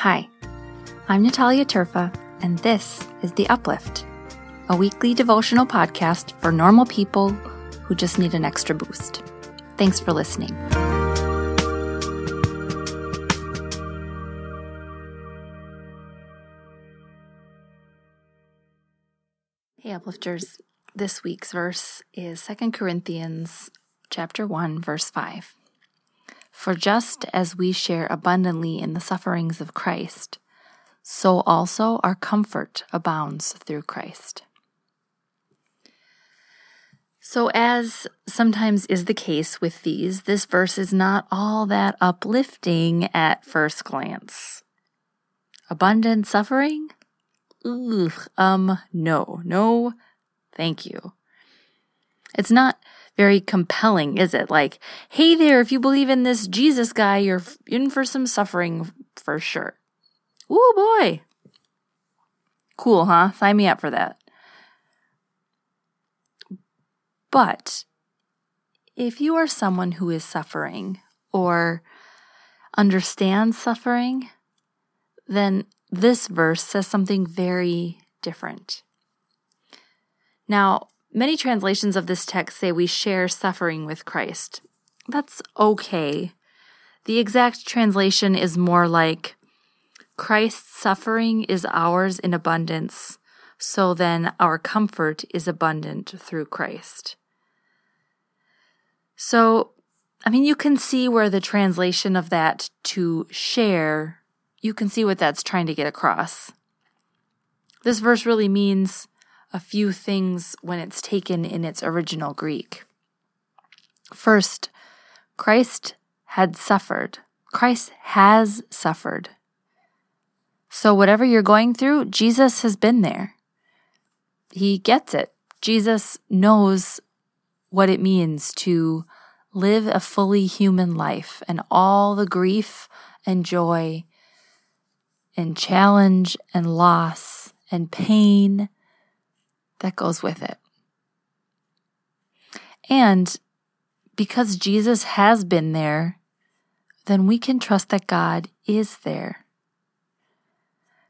Hi, I'm Natalia Terfa, and this is The Uplift, a weekly devotional podcast for normal people who just need an extra boost. Thanks for listening. Hey uplifters, this week's verse is 2 Corinthians chapter 1 verse 5. For just as we share abundantly in the sufferings of Christ, so also our comfort abounds through Christ. So, as sometimes is the case with these, this verse is not all that uplifting at first glance. Abundant suffering? Ugh, um, no, no, thank you. It's not very compelling, is it? Like, hey there, if you believe in this Jesus guy, you're in for some suffering for sure. Ooh, boy. Cool, huh? Sign me up for that. But if you are someone who is suffering or understands suffering, then this verse says something very different. Now, many translations of this text say we share suffering with Christ. That's okay. The exact translation is more like Christ's suffering is ours in abundance, so then our comfort is abundant through Christ. So, I mean, you can see where the translation of that to share you can see what that's trying to get across. This verse really means a few things when it's taken in its original Greek. First, Christ had suffered. Christ has suffered. So, whatever you're going through, Jesus has been there. He gets it. Jesus knows what it means to live a fully human life and all the grief and joy and challenge and loss and pain that goes with it. And because Jesus has been there, then we can trust that God is there.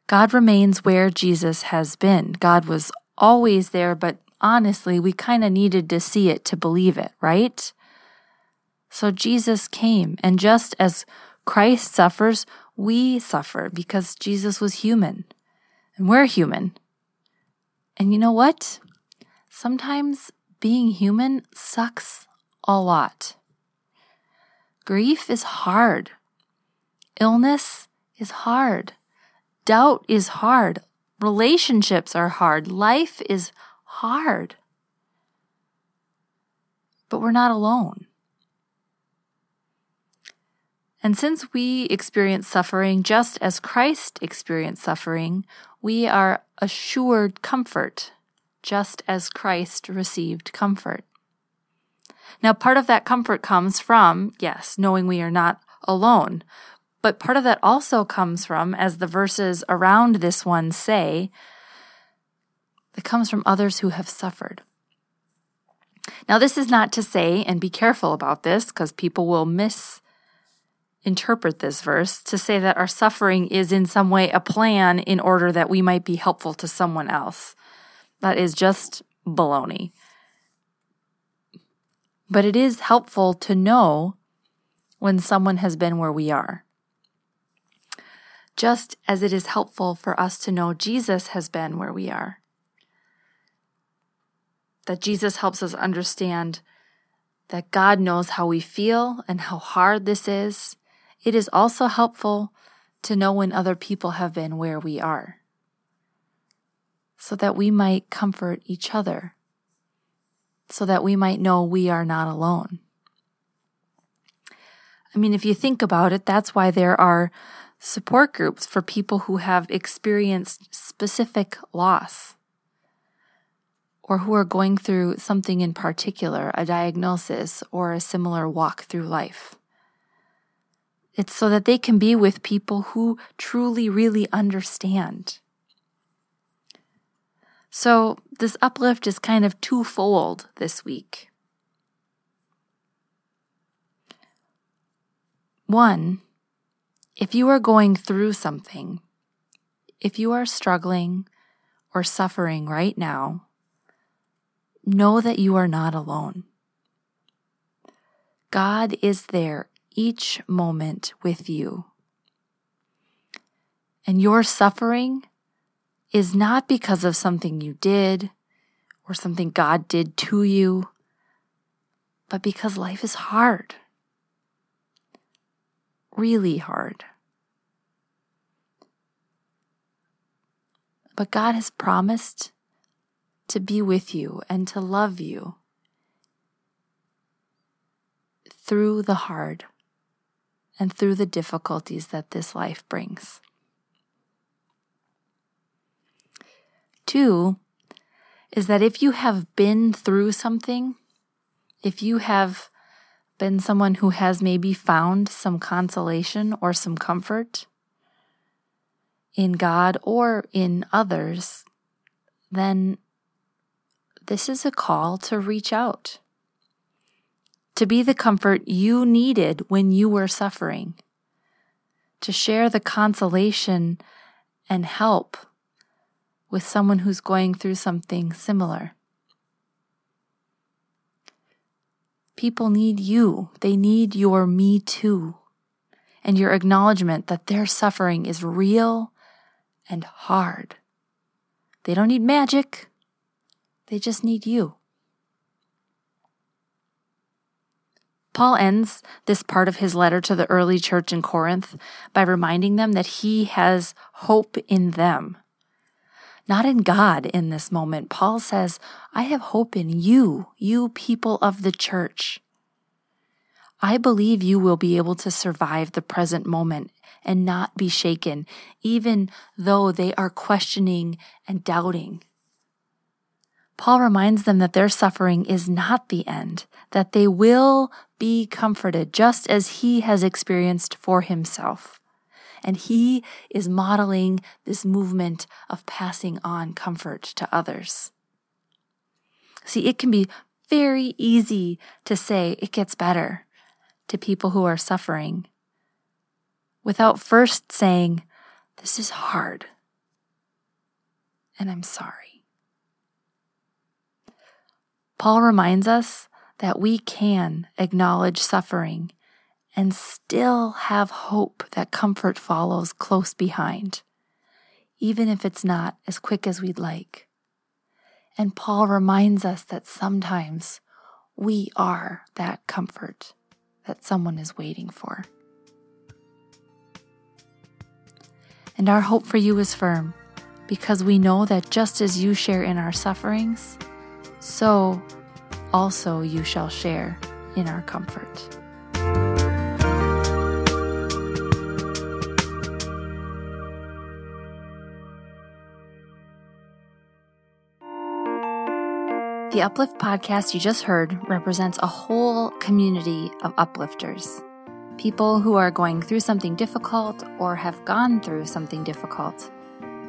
God remains where Jesus has been. God was always there, but honestly, we kind of needed to see it to believe it, right? So Jesus came, and just as Christ suffers, we suffer because Jesus was human and we're human. And you know what? Sometimes being human sucks a lot. Grief is hard. Illness is hard. Doubt is hard. Relationships are hard. Life is hard. But we're not alone. And since we experience suffering just as Christ experienced suffering, we are assured comfort just as Christ received comfort. Now, part of that comfort comes from, yes, knowing we are not alone. But part of that also comes from, as the verses around this one say, it comes from others who have suffered. Now, this is not to say, and be careful about this, because people will miss interpret this verse to say that our suffering is in some way a plan in order that we might be helpful to someone else. That is just baloney. But it is helpful to know when someone has been where we are. Just as it is helpful for us to know Jesus has been where we are. That Jesus helps us understand that God knows how we feel and how hard this is, it is also helpful to know when other people have been where we are, so that we might comfort each other, so that we might know we are not alone. I mean, if you think about it, that's why there are support groups for people who have experienced specific loss or who are going through something in particular, a diagnosis or a similar walk through life. It's so that they can be with people who truly, really understand. So, this uplift is kind of twofold this week. One, if you are going through something, if you are struggling or suffering right now, know that you are not alone. God is there each moment with you. And your suffering is not because of something you did or something God did to you, but because life is hard. Really hard. But God has promised to be with you and to love you through the hard and through the difficulties that this life brings. Two is that if you have been through something, if you have been someone who has maybe found some consolation or some comfort in God or in others, then this is a call to reach out, to be the comfort you needed when you were suffering, to share the consolation and help with someone who's going through something similar. People need you. They need your me too and your acknowledgement that their suffering is real and hard. They don't need magic, they just need you. Paul ends this part of his letter to the early church in Corinth by reminding them that he has hope in them, not in God in this moment. Paul says, I have hope in you, you people of the church. I believe you will be able to survive the present moment and not be shaken, even though they are questioning and doubting. Paul reminds them that their suffering is not the end, that they will be comforted just as he has experienced for himself. And he is modeling this movement of passing on comfort to others. See, it can be very easy to say it gets better to people who are suffering without first saying, This is hard, and I'm sorry. Paul reminds us that we can acknowledge suffering and still have hope that comfort follows close behind, even if it's not as quick as we'd like. And Paul reminds us that sometimes we are that comfort that someone is waiting for. And our hope for you is firm because we know that just as you share in our sufferings, so also you shall share in our comfort. The Uplift podcast you just heard represents a whole community of uplifters people who are going through something difficult or have gone through something difficult,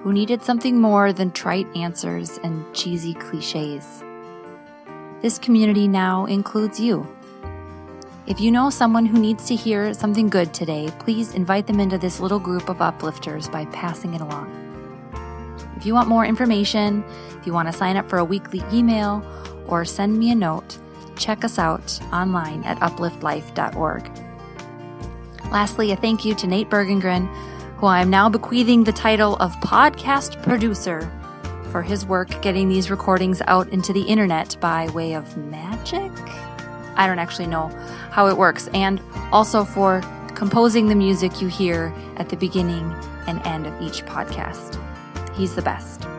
who needed something more than trite answers and cheesy cliches. This community now includes you. If you know someone who needs to hear something good today, please invite them into this little group of uplifters by passing it along. If you want more information, if you want to sign up for a weekly email, or send me a note, check us out online at upliftlife.org. Lastly, a thank you to Nate Bergengren, who I am now bequeathing the title of podcast producer for his work getting these recordings out into the internet by way of magic. I don't actually know how it works, and also for composing the music you hear at the beginning and end of each podcast. He's the best.